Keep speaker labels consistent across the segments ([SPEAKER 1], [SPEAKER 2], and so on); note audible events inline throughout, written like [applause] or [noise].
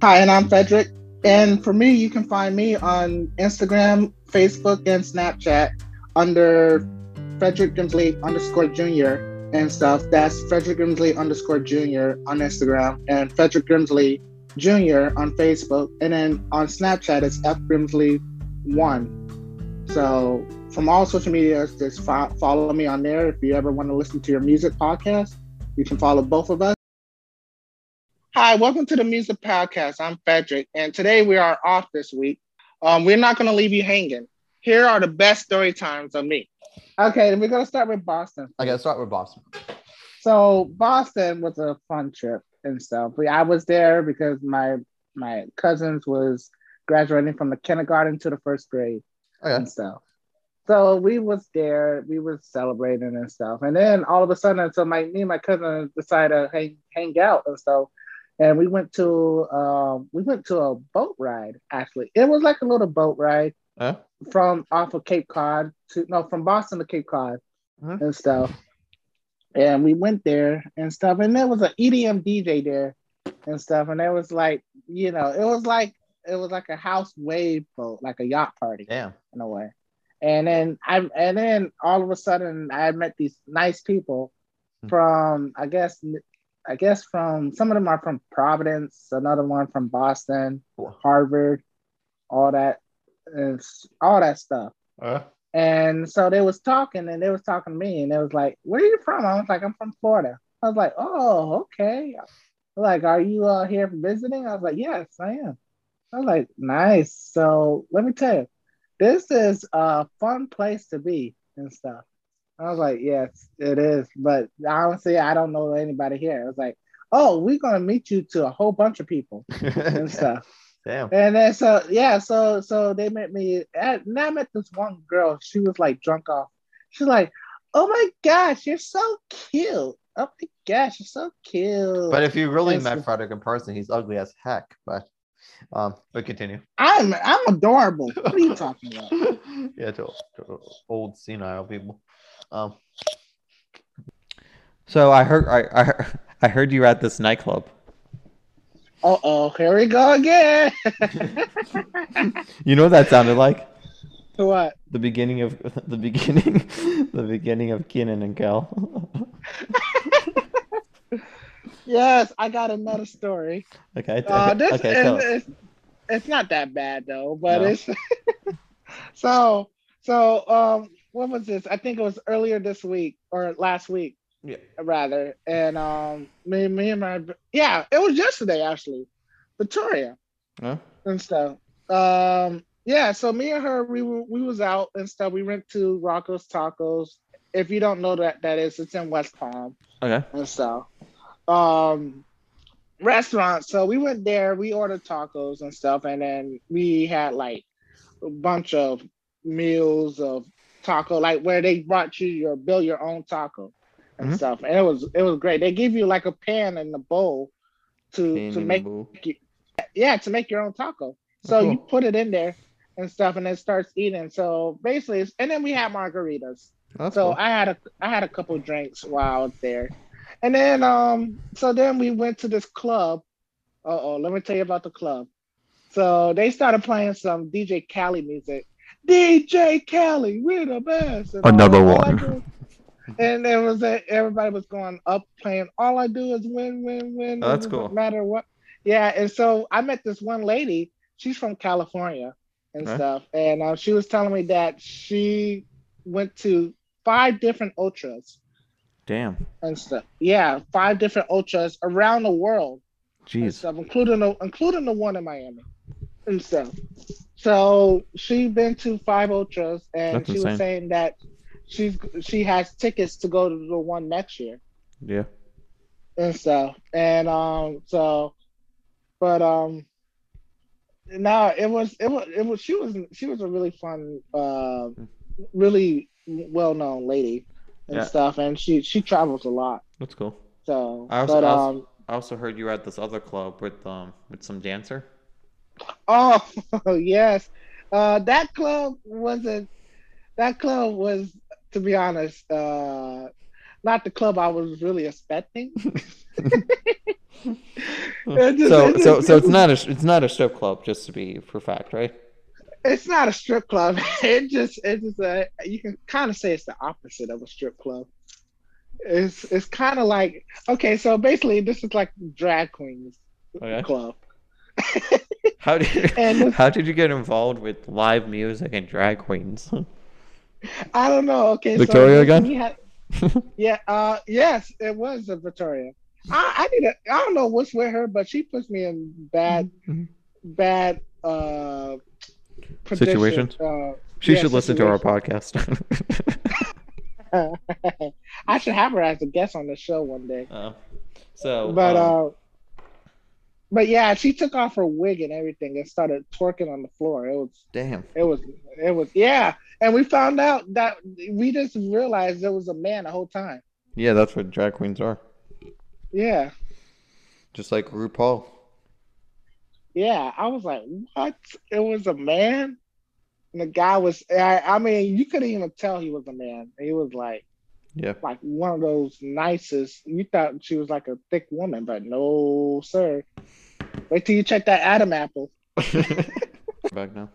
[SPEAKER 1] Hi, and I'm Fredrick. And for me, you can find me on Instagram, Facebook, and Snapchat under Fredrick Grimsley underscore junior and stuff. That's Fredrick Grimsley underscore junior on Instagram and Fredrick Grimsley Jr. on Facebook. And then on Snapchat, it's F Grimsley one. So from all social medias, just fo- follow me on there. If you ever want to listen to your music podcast, you can follow both of us. Hi, welcome to the Music Podcast. I'm Fredrick, and today we are off this week. Um, we're not going to leave you hanging. Here are the best story times of me. Okay, we're going to start with Boston.
[SPEAKER 2] I gotta start with Boston.
[SPEAKER 1] So Boston was a fun trip and stuff. I was there because my my cousins was graduating from the kindergarten to the first grade
[SPEAKER 2] Okay.
[SPEAKER 1] and stuff. So we was there, we was celebrating and stuff. And then all of a sudden, so my me and my cousin decided to hang hang out and stuff. And we went to um we went to a boat ride actually. It was like a little boat ride
[SPEAKER 2] Huh?
[SPEAKER 1] from off of Cape Cod to no from Boston to Cape Cod
[SPEAKER 2] Mhm.
[SPEAKER 1] and stuff. And we went there and stuff. And there was an EDM DJ there and stuff. And it was like, you know, it was like it was like a house wave boat, like a yacht party
[SPEAKER 2] yeah,
[SPEAKER 1] in a way. And then I and then all of a sudden I met these nice people
[SPEAKER 2] Hmm.
[SPEAKER 1] from I guess I guess from some of them are from Providence, another one from Boston. Harvard, all that and all that stuff.
[SPEAKER 2] Uh,
[SPEAKER 1] And so they was talking and they was talking to me and they was like, Where are you from? I was like, I'm from Florida. I was like, Oh, okay. Like, are you uh, here visiting? I was like, Yes, I am. I was like, Nice. So let me tell you, this is a fun place to be and stuff. I was like, Yes, it is. But honestly, I don't know anybody here. I was like, Oh, we're gonna meet you to a whole bunch of people [laughs] and stuff.
[SPEAKER 2] Damn.
[SPEAKER 1] And then so yeah, so so they met me at and I met this one girl. She was like drunk off. She's like, Oh my gosh, you're so cute. Oh my gosh, you're so cute.
[SPEAKER 2] But if you really met Fredrick in person, he's ugly as heck. But um, but continue.
[SPEAKER 1] I'm I'm adorable. What are you [laughs] talking about?
[SPEAKER 2] yeah, to, to old senile people. Um. So I heard I I heard, [laughs] I heard you were at this nightclub.
[SPEAKER 1] Uh oh, here we go again. [laughs]
[SPEAKER 2] You know what that sounded like?
[SPEAKER 1] what?
[SPEAKER 2] The beginning of [laughs] the beginning, the beginning of Kenan and Kel.
[SPEAKER 1] Yes, I got another story.
[SPEAKER 2] okay.
[SPEAKER 1] Uh, this
[SPEAKER 2] okay,
[SPEAKER 1] is, it's, it's not that bad though, but
[SPEAKER 2] No.
[SPEAKER 1] it's so so um what was this? I think it was earlier this week or last week
[SPEAKER 2] Yeah.
[SPEAKER 1] rather. And um me me and my yeah, it was yesterday actually. Victoria
[SPEAKER 2] Huh?
[SPEAKER 1] and stuff. Um yeah, so me and her we were we was out and stuff. We went to Rocco's Tacos. If you don't know that that is, it's in West Palm
[SPEAKER 2] Okay.
[SPEAKER 1] and so Um, restaurant. So we went there. We ordered tacos and stuff, and then we had like a bunch of meals of taco, like where they brought you your build your own taco and
[SPEAKER 2] Mhm.
[SPEAKER 1] stuff. And it was it was great. They give you like a pan and a bowl to
[SPEAKER 2] Pain
[SPEAKER 1] to make
[SPEAKER 2] boo.
[SPEAKER 1] yeah to make your own taco. So
[SPEAKER 2] cool.
[SPEAKER 1] you put it in there and stuff, and it starts eating. So basically, it's, and then we had margaritas.
[SPEAKER 2] That's
[SPEAKER 1] So
[SPEAKER 2] cool.
[SPEAKER 1] I had a I had a couple drinks while I was there, and then um so then we went to this club. Uh oh, let me tell you about the club. So they started playing some DJ Khaled music. DJ Khaled, we're the best. And
[SPEAKER 2] Another one.
[SPEAKER 1] do- and there was a, everybody was going up playing. All I do is win, win, win.
[SPEAKER 2] Oh, that's cool.
[SPEAKER 1] doesn't matter what. Yeah, and so I met this one lady. She's from California and
[SPEAKER 2] Okay.
[SPEAKER 1] stuff, and uh, she was telling me that she went to five different ultras
[SPEAKER 2] Damn.
[SPEAKER 1] and stuff. Yeah, five different ultras around the world and
[SPEAKER 2] Jeez.
[SPEAKER 1] stuff, including the including the one in Miami and stuff. So she been to five ultras, and
[SPEAKER 2] That's
[SPEAKER 1] she
[SPEAKER 2] insane.
[SPEAKER 1] was saying that she's she has tickets to go to the one next year
[SPEAKER 2] Yeah.
[SPEAKER 1] and so And um, so, but um, no, it was it was it was she was she was a really fun, uh, really well known lady and
[SPEAKER 2] Yeah.
[SPEAKER 1] stuff, and she she travels a lot.
[SPEAKER 2] That's cool.
[SPEAKER 1] So,
[SPEAKER 2] I also,
[SPEAKER 1] but
[SPEAKER 2] I also,
[SPEAKER 1] um,
[SPEAKER 2] I also heard you were at this other club with um with some dancer.
[SPEAKER 1] Oh [laughs] yes, uh, that club wasn't. That club was, to be honest, uh, not the club I was really expecting. [laughs] Just-
[SPEAKER 2] so
[SPEAKER 1] it
[SPEAKER 2] so
[SPEAKER 1] just-
[SPEAKER 2] so it's not a it's not a strip club, just to be for fact, right?
[SPEAKER 1] It's not a strip club. [laughs] It just it's just a you can kind of say it's the opposite of a strip club. It's it's kind of like okay, so basically this is like drag queens
[SPEAKER 2] Okay.
[SPEAKER 1] club.
[SPEAKER 2] How did
[SPEAKER 1] And [laughs]
[SPEAKER 2] how did you get involved with live music and drag queens?
[SPEAKER 1] I don't know. Okay,
[SPEAKER 2] Victoria
[SPEAKER 1] so
[SPEAKER 2] again?
[SPEAKER 1] had- yeah. Uh. Yes, it was a Victoria. I I need a, I don't know what's with her, but she puts me in bad
[SPEAKER 2] Mhm.
[SPEAKER 1] bad uh.
[SPEAKER 2] Situations?
[SPEAKER 1] Uh,
[SPEAKER 2] She
[SPEAKER 1] yeah,
[SPEAKER 2] should listen to our podcast. [laughs]
[SPEAKER 1] I should have her as a guest on the show one day.
[SPEAKER 2] Uh, so,
[SPEAKER 1] But
[SPEAKER 2] um,
[SPEAKER 1] uh, but yeah, she took off her wig and everything and started twerking on the floor. It was
[SPEAKER 2] damn.
[SPEAKER 1] it was it was yeah, and we found out that we just realized there was a man the whole time.
[SPEAKER 2] Yeah, that's what drag queens are.
[SPEAKER 1] Yeah,
[SPEAKER 2] Just like RuPaul.
[SPEAKER 1] yeah. I was like, what? It was a man. And the guy was. I, I mean, you couldn't even tell he was a man. He was like
[SPEAKER 2] Yeah.
[SPEAKER 1] like one of those nicest. You thought she was like a thick woman, but no, sir. Wait till you check that Adam apple. [laughs]
[SPEAKER 2] Back now.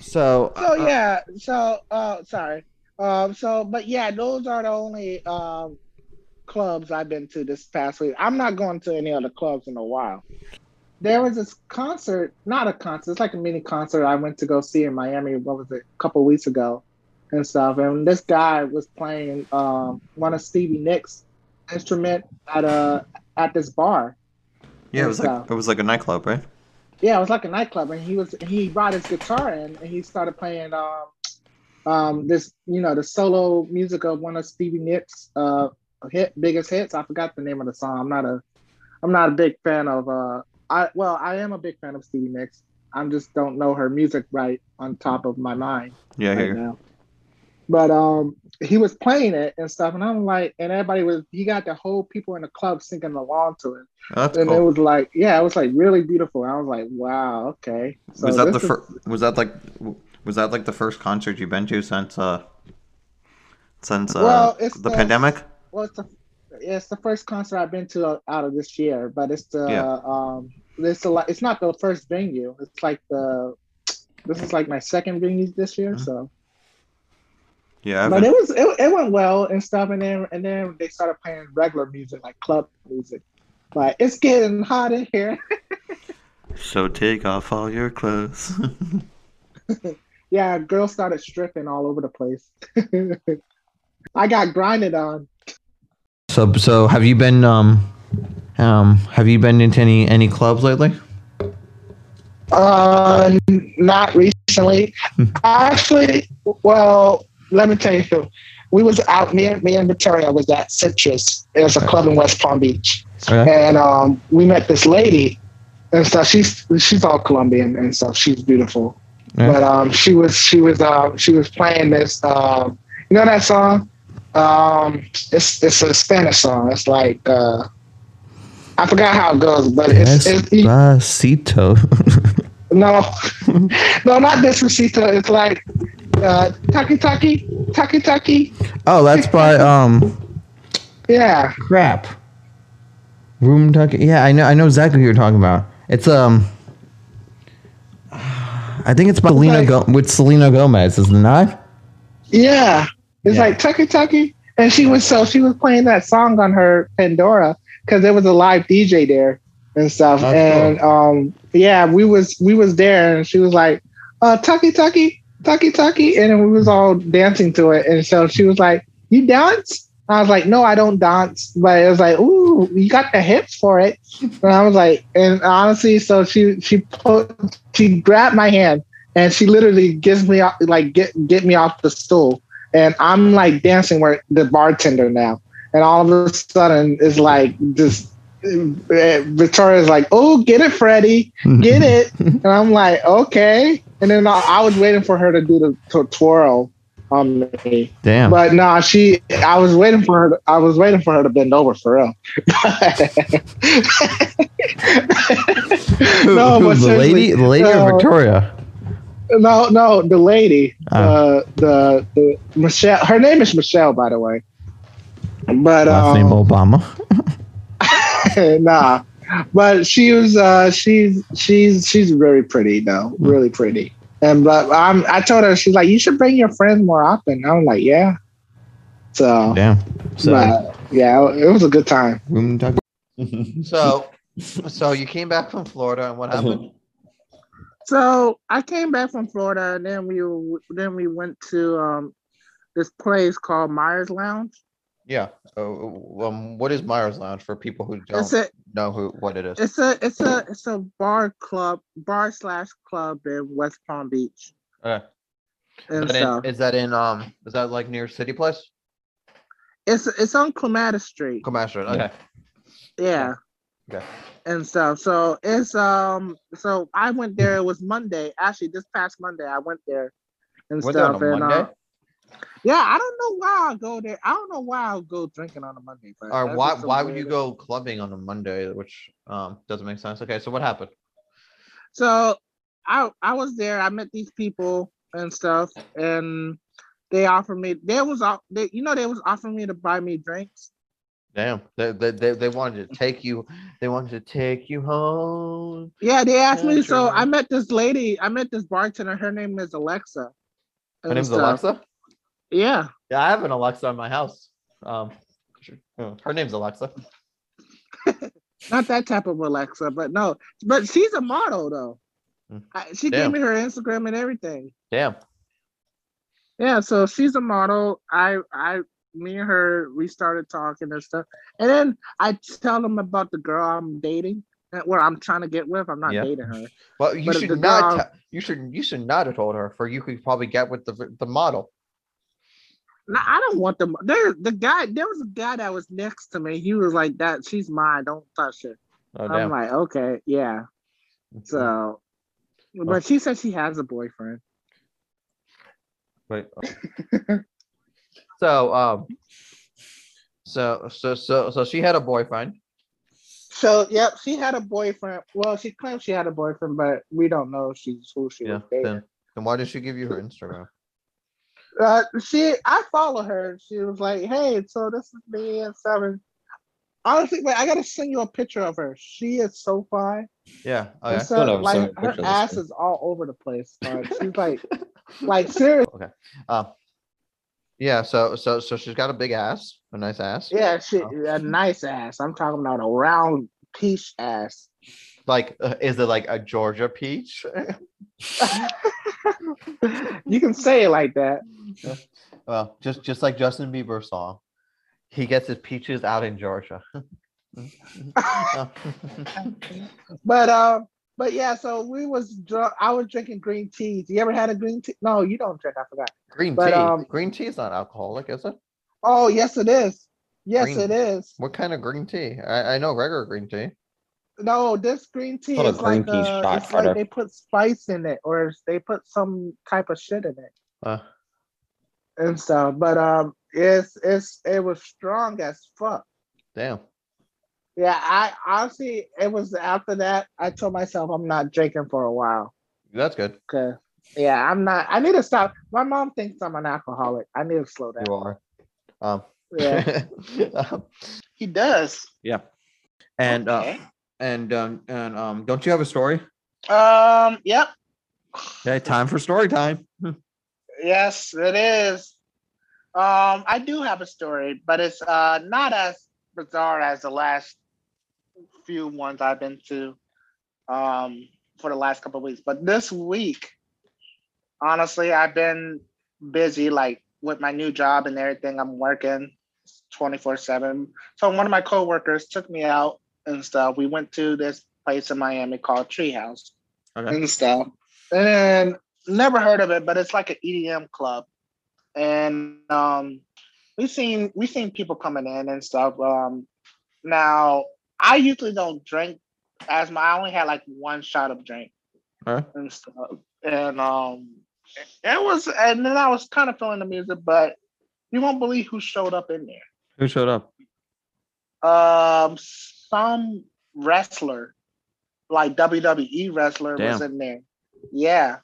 [SPEAKER 2] So,
[SPEAKER 1] So
[SPEAKER 2] uh,
[SPEAKER 1] yeah, so uh sorry. Um so but yeah, those are the only um clubs I've been to this past week. I'm not going to any other clubs in a while. There was this concert, not a concert, it's like a mini concert I went to go see in Miami, what was it, a couple weeks ago and stuff. And this guy was playing um one of Stevie Nicks instrument at a at this bar.
[SPEAKER 2] yeah, it was
[SPEAKER 1] so-
[SPEAKER 2] like it was like a nightclub, right?
[SPEAKER 1] Yeah, it was like a nightclub, and he was he brought his guitar in, and he started playing um, um, this you know the solo music of one of Stevie Nicks' uh hit biggest hits. I forgot the name of the song. I'm not a I'm not a big fan of uh I well I am a big fan of Stevie Nicks. I just don't know her music right on top of my mind
[SPEAKER 2] Yeah,
[SPEAKER 1] right. But um, he was playing it and stuff, and I'm like, and everybody was he got the whole people in the club singing along to it
[SPEAKER 2] Oh,
[SPEAKER 1] and it was like, yeah, it was like really beautiful. I was like, wow, okay. So
[SPEAKER 2] was that the first? Was that like? Was that like the first concert you've been to since uh since uh
[SPEAKER 1] Well,
[SPEAKER 2] the
[SPEAKER 1] the-
[SPEAKER 2] pandemic?
[SPEAKER 1] Well, it's the yeah, it's the first concert I've been to out of this year, but it's the
[SPEAKER 2] Yeah.
[SPEAKER 1] um, it's a lot. It's not the first venue. It's like the this is like my second venue this year.
[SPEAKER 2] Mhm.
[SPEAKER 1] So,
[SPEAKER 2] Yeah,
[SPEAKER 1] but it was it, it went well and stuff, and then and then they started playing regular music like club music. Like it's getting hot in here.
[SPEAKER 2] so take off all your clothes. [laughs]
[SPEAKER 1] yeah, girls started stripping all over the place. [laughs] I got grinded on.
[SPEAKER 2] so so have you been um um have you been into any any clubs lately?
[SPEAKER 1] Uh, not recently. Actually, well, let me tell you. We was out. Me and me and Victoria was at Citrus. It was a club in West Palm Beach,
[SPEAKER 2] Okay.
[SPEAKER 1] and um, we met this lady, and stuff. She's she's all Colombian and stuff. She's beautiful,
[SPEAKER 2] Yeah.
[SPEAKER 1] but um, she was she was uh, she was playing this. Um, you know that song? Um, it's it's a Spanish song. It's like uh, I forgot how it goes, but it's, it's
[SPEAKER 2] Despacito. [laughs]
[SPEAKER 1] no, [laughs] no, not this Despacito. It's like uh, Taki Taki, Taki Taki.
[SPEAKER 2] oh, that's by um
[SPEAKER 1] Yeah,
[SPEAKER 2] crap. Room Tuck. Yeah, I know. I know exactly who you're talking about. It's um. I think it's by Selena
[SPEAKER 1] like-
[SPEAKER 2] Go- with Selena Gomez, isn't it not?
[SPEAKER 1] yeah. It's
[SPEAKER 2] Yeah.
[SPEAKER 1] like Taki Taki, and she was so she was playing that song on her Pandora because there was a live DJ there and stuff.
[SPEAKER 2] That's
[SPEAKER 1] and um, yeah, we was we was there, and she was like, uh, Taki Taki, Taki Taki, and we was all dancing to it. And so she was like, "You dance?" I was like, "No, I don't dance," but it was like, "Ooh, you got the hips for it." And I was like, and honestly, so she she put she grabbed my hand and she literally gives me off like get get me off the stool, and I'm like dancing where the bartender now, and all of a sudden it's like this. uh, Victoria's like, "Oh, get it, Freddie, get [laughs] it," and I'm like, "Okay." And then I, I was waiting for her to do the to twirl on me,
[SPEAKER 2] Damn.
[SPEAKER 1] but no, she. I was waiting for her. To, I was waiting for her to bend over for real. [laughs] No,
[SPEAKER 2] who,
[SPEAKER 1] but
[SPEAKER 2] the lady, the lady
[SPEAKER 1] uh,
[SPEAKER 2] or Victoria?
[SPEAKER 1] No, no, the lady,
[SPEAKER 2] Ah.
[SPEAKER 1] uh, the the Michelle. Her name is Michelle, by the way. But
[SPEAKER 2] Last
[SPEAKER 1] um,
[SPEAKER 2] name Obama. [laughs]
[SPEAKER 1] nah, but she was. Uh, she's she's she's very pretty though, really pretty. And but I'm. I told her she's like, you should bring your friends more often. I'm like, yeah. So,
[SPEAKER 2] Damn. So,
[SPEAKER 1] but, yeah, it was a good time. [laughs]
[SPEAKER 2] so, so you came back from Florida, and what happened?
[SPEAKER 1] So I came back from Florida, and then we then we went to um this place called Myers Lounge.
[SPEAKER 2] Yeah. Uh, um, what is Myers Lounge for people who don't
[SPEAKER 1] It's a
[SPEAKER 2] know who what it is?
[SPEAKER 1] it's a it's a it's a bar club bar slash club in West Palm Beach
[SPEAKER 2] Okay. Is
[SPEAKER 1] and
[SPEAKER 2] that, in,
[SPEAKER 1] stuff.
[SPEAKER 2] is that in um? Is that like near City Place?
[SPEAKER 1] It's it's on Clematis Street.
[SPEAKER 2] Commander. Okay.
[SPEAKER 1] Yeah.
[SPEAKER 2] Okay.
[SPEAKER 1] And stuff. So it's um so I went there, it was Monday. Actually, this past Monday I went there and
[SPEAKER 2] Went there on
[SPEAKER 1] stuff.
[SPEAKER 2] a
[SPEAKER 1] and
[SPEAKER 2] Monday.
[SPEAKER 1] Yeah, I don't know why I'll go there. I don't know why I'll go drinking on a Monday. But
[SPEAKER 2] Or why why would you go clubbing on a Monday? Which um doesn't make sense. Okay, so what happened?
[SPEAKER 1] So I I was there. I met these people and stuff, and they offered me. They was off. They, you know, they was offering me to buy me drinks.
[SPEAKER 2] Damn, they they they, they wanted to take you. They wanted to take you home.
[SPEAKER 1] Yeah, they asked me. So I met this lady. I met this bartender. Her name is Alexa.
[SPEAKER 2] Her name's
[SPEAKER 1] stuff.
[SPEAKER 2] Alexa.
[SPEAKER 1] Yeah.
[SPEAKER 2] Yeah, I have an Alexa in my house. Um. Oh, her name's Alexa. [laughs]
[SPEAKER 1] Not that type of Alexa, but no. But she's a model though.
[SPEAKER 2] Mm.
[SPEAKER 1] I, she
[SPEAKER 2] Damn.
[SPEAKER 1] gave me her Instagram and everything.
[SPEAKER 2] Damn.
[SPEAKER 1] Yeah, so she's a model. I I me and her we started talking and stuff. And then I tell them about the girl I'm dating, where I'm trying to get with. I'm not
[SPEAKER 2] Yeah.
[SPEAKER 1] dating her.
[SPEAKER 2] Well, you
[SPEAKER 1] But
[SPEAKER 2] should not.
[SPEAKER 1] girl-
[SPEAKER 2] te- you should. You should not have told her. For you could probably get with the the model.
[SPEAKER 1] No, I don't want them. There, the guy. There was a guy that was next to me. He was like, "That she's mine. Don't touch her."
[SPEAKER 2] Oh
[SPEAKER 1] I'm
[SPEAKER 2] damn.
[SPEAKER 1] like, "Okay, yeah." So, but she said she has a boyfriend.
[SPEAKER 2] Wait. so um. So so so so she had a boyfriend.
[SPEAKER 1] So, yep, she had a boyfriend. Well, she claimed she had a boyfriend, but we don't know if she's who she
[SPEAKER 2] Yeah.
[SPEAKER 1] was dating.
[SPEAKER 2] Then then why did she give you her Instagram?
[SPEAKER 1] Uh, she I follow her. She was like, "Hey, so this is me and seven. Honestly, wait, I gotta send you a picture of her. She is so fine.
[SPEAKER 2] Yeah.
[SPEAKER 1] And
[SPEAKER 2] Okay.
[SPEAKER 1] so,
[SPEAKER 3] Don't
[SPEAKER 1] like
[SPEAKER 3] send
[SPEAKER 1] her
[SPEAKER 3] picture
[SPEAKER 1] ass is all over the place. [laughs] Like, she's like, like serious.
[SPEAKER 2] Um. Yeah. So so so she's got a big ass, a nice ass.
[SPEAKER 1] Yeah, she
[SPEAKER 2] Oh.
[SPEAKER 1] a nice ass. I'm talking about a round peach ass.
[SPEAKER 2] Like, uh, is it like a Georgia peach?
[SPEAKER 1] you can say it like that.
[SPEAKER 2] well, just just like Justin bieber song, he gets his peaches out in Georgia. [laughs]
[SPEAKER 1] But um, but yeah, so we was drunk. I was drinking green tea. You ever had a green tea? No, you don't drink. I forgot.
[SPEAKER 2] Green
[SPEAKER 1] But,
[SPEAKER 2] tea.
[SPEAKER 1] um,
[SPEAKER 2] green tea is not alcoholic, is it?
[SPEAKER 1] Oh, yes, it is. Yes,
[SPEAKER 2] Green-
[SPEAKER 1] it is.
[SPEAKER 2] What kind of green tea? I, I know regular green tea.
[SPEAKER 1] No, this green tea
[SPEAKER 3] called a
[SPEAKER 1] is
[SPEAKER 3] green
[SPEAKER 1] like
[SPEAKER 3] tea
[SPEAKER 1] uh,
[SPEAKER 3] shot,
[SPEAKER 1] it's like
[SPEAKER 3] Carter.
[SPEAKER 1] they put spice in it, or they put some type of shit in it
[SPEAKER 2] Uh,
[SPEAKER 1] and stuff. But um, it's it's it was strong as fuck.
[SPEAKER 2] damn.
[SPEAKER 1] Yeah, I honestly, it was after that I told myself I'm not drinking for a while.
[SPEAKER 2] That's good.
[SPEAKER 1] Cause yeah, I'm not. I need to stop. My mom thinks I'm an alcoholic. I need to slow down.
[SPEAKER 2] You are. Um,
[SPEAKER 1] Yeah, [laughs]
[SPEAKER 2] um,
[SPEAKER 1] he does.
[SPEAKER 2] yeah. And uh, and um and um, don't you have a story?
[SPEAKER 1] Um. Yep.
[SPEAKER 2] Okay, time for story time.
[SPEAKER 1] Yes, it is. Um, I do have a story, but it's uh not as bizarre as the last few ones I've been to um for the last couple of weeks. But this week, honestly, I've been busy like with my new job and everything. I'm working 24/7. So one of my coworkers took me out and stuff. We went to this place in Miami called Treehouse
[SPEAKER 2] Okay.
[SPEAKER 1] and stuff. And never heard of it, but it's like an EDM club. And um we've seen we've seen people coming in and stuff. Um now I usually don't drink as my I only had like one shot of drink
[SPEAKER 2] Alright.
[SPEAKER 1] and stuff. And um it was and then I was kind of feeling the music, but you won't believe who showed up in there.
[SPEAKER 2] Who showed up?
[SPEAKER 1] Um some wrestler, like WWE wrestler was in there. Yeah.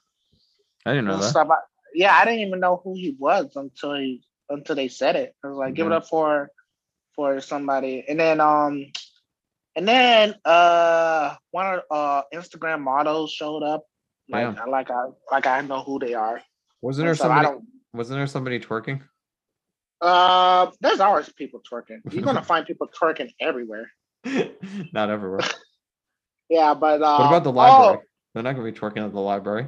[SPEAKER 2] I didn't know
[SPEAKER 1] and
[SPEAKER 2] that.
[SPEAKER 1] stuff. I- yeah, I didn't even know who he was until he until they said it. I was like, give it
[SPEAKER 2] Mhm.
[SPEAKER 1] up for for somebody. And then um And then uh one of uh Instagram models showed up. Like
[SPEAKER 3] Yeah.
[SPEAKER 1] like I like I know who they are.
[SPEAKER 3] Wasn't there
[SPEAKER 1] And so I
[SPEAKER 3] somebody?
[SPEAKER 1] don't
[SPEAKER 3] Wasn't there somebody twerking?
[SPEAKER 1] uh there's always people twerking. You're gonna [laughs] find people twerking everywhere. [laughs]
[SPEAKER 3] Not everywhere.
[SPEAKER 1] Yeah, but uh
[SPEAKER 3] What about the library? They're not gonna be twerking at the library.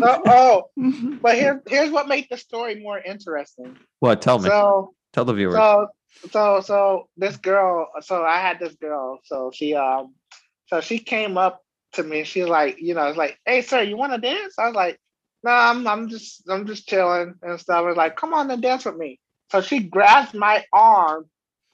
[SPEAKER 1] Oh, oh, [laughs] but here here's what made the story more interesting.
[SPEAKER 3] what? Tell me.
[SPEAKER 1] So
[SPEAKER 3] Tell the viewers.
[SPEAKER 1] So so so this girl, so I had this girl, so she um so she came up to me, She's like, you know, it's like, hey sir, you wanna dance? I was like, no, I'm I'm just I'm just chilling and stuff. I was like, come on and dance with me. So she grabbed my arm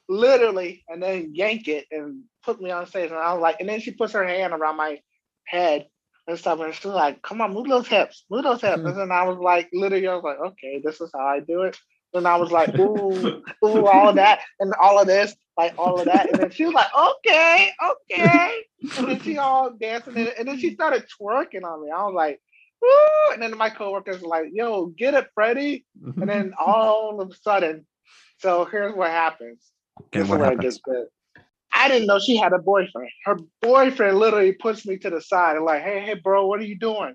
[SPEAKER 1] literally and then yank it and put me on stage. And I was like, and then she puts her hand around my head and stuff. And she's like, come on, move those hips, move those hips.
[SPEAKER 3] Hmm.
[SPEAKER 1] And then I was like, literally, I was like, okay, this is how I do it. And I was like, [laughs] ooh, ooh, all of that and all of this, like all of that. And then she was like, okay, okay. And then she all dancing and, and then she started twerking on me. I was like, woo. And then my coworkers were like, yo, get it, Freddie. And then [laughs] all of a sudden, so here's what happens. This is
[SPEAKER 3] what happens?
[SPEAKER 1] gets good. I didn't know she had a boyfriend. Her boyfriend literally puts me to the side and like, hey, hey, bro, what are you doing?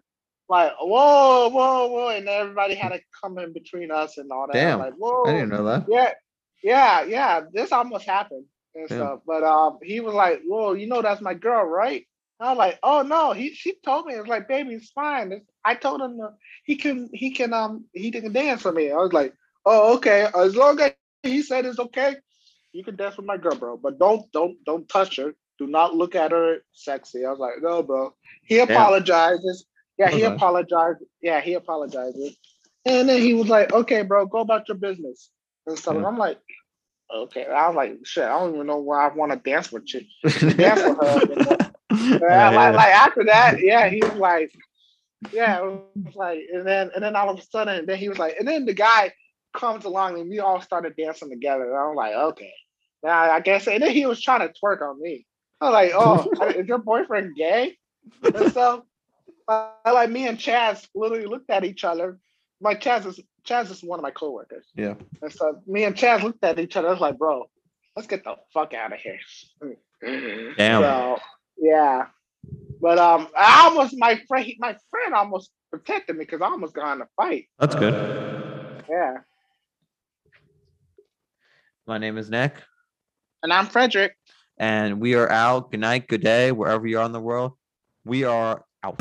[SPEAKER 1] Like, whoa, whoa, whoa. And everybody had to come in between us and all that.
[SPEAKER 3] Damn,
[SPEAKER 1] Like, whoa.
[SPEAKER 3] I didn't know that.
[SPEAKER 1] Yeah, yeah, yeah. This almost happened and
[SPEAKER 3] Yeah.
[SPEAKER 1] stuff. But um, he was like, "Whoa, you know that's my girl, right?" I was like, "Oh no." He she told me it's like, "Baby, it's fine." It's, I told him uh, he can he can um he can dance for me. I was like, "Oh okay." As long as he said it's okay, you can dance with my girl, bro. But don't don't don't touch her. Do not look at her sexy. I was like, "No, bro." He apologizes. Yeah, he apologized. Yeah, he apologizes. And then he was like, "Okay, bro, go about your business." And stuff.
[SPEAKER 3] Yeah.
[SPEAKER 1] I'm like, okay. I was like, shit, I don't even know why I want to dance with [laughs] you. Dance with her. you know? [laughs] Yeah, like, like after that, yeah, he was like, yeah, it was like, and then and then all of a sudden, then he was like, and then the guy comes along and we all started dancing together. And I'm like, okay, now I guess. And then he was trying to twerk on me. I was like, oh, [laughs] is your boyfriend gay? And so, uh, like me and Chaz literally looked at each other. My Chaz is Chaz is one of my coworkers.
[SPEAKER 3] Yeah.
[SPEAKER 1] And so me and Chaz looked at each other. I was like, bro, let's get the fuck out of here.
[SPEAKER 3] Damn.
[SPEAKER 1] So yeah. But um I almost my friend my friend almost protected me because I almost got in a fight.
[SPEAKER 3] That's good.
[SPEAKER 1] Yeah.
[SPEAKER 3] My name is Nick,
[SPEAKER 1] And I'm Fredrick.
[SPEAKER 3] and we are out. Good night, good day, wherever you are in the world. We are out.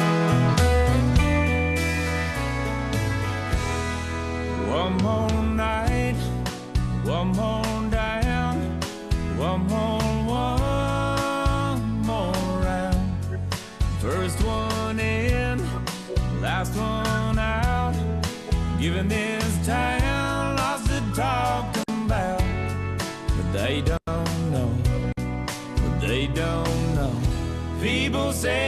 [SPEAKER 4] One more night, one more down, one more, one more round. First one in, last one out. Giving this town People say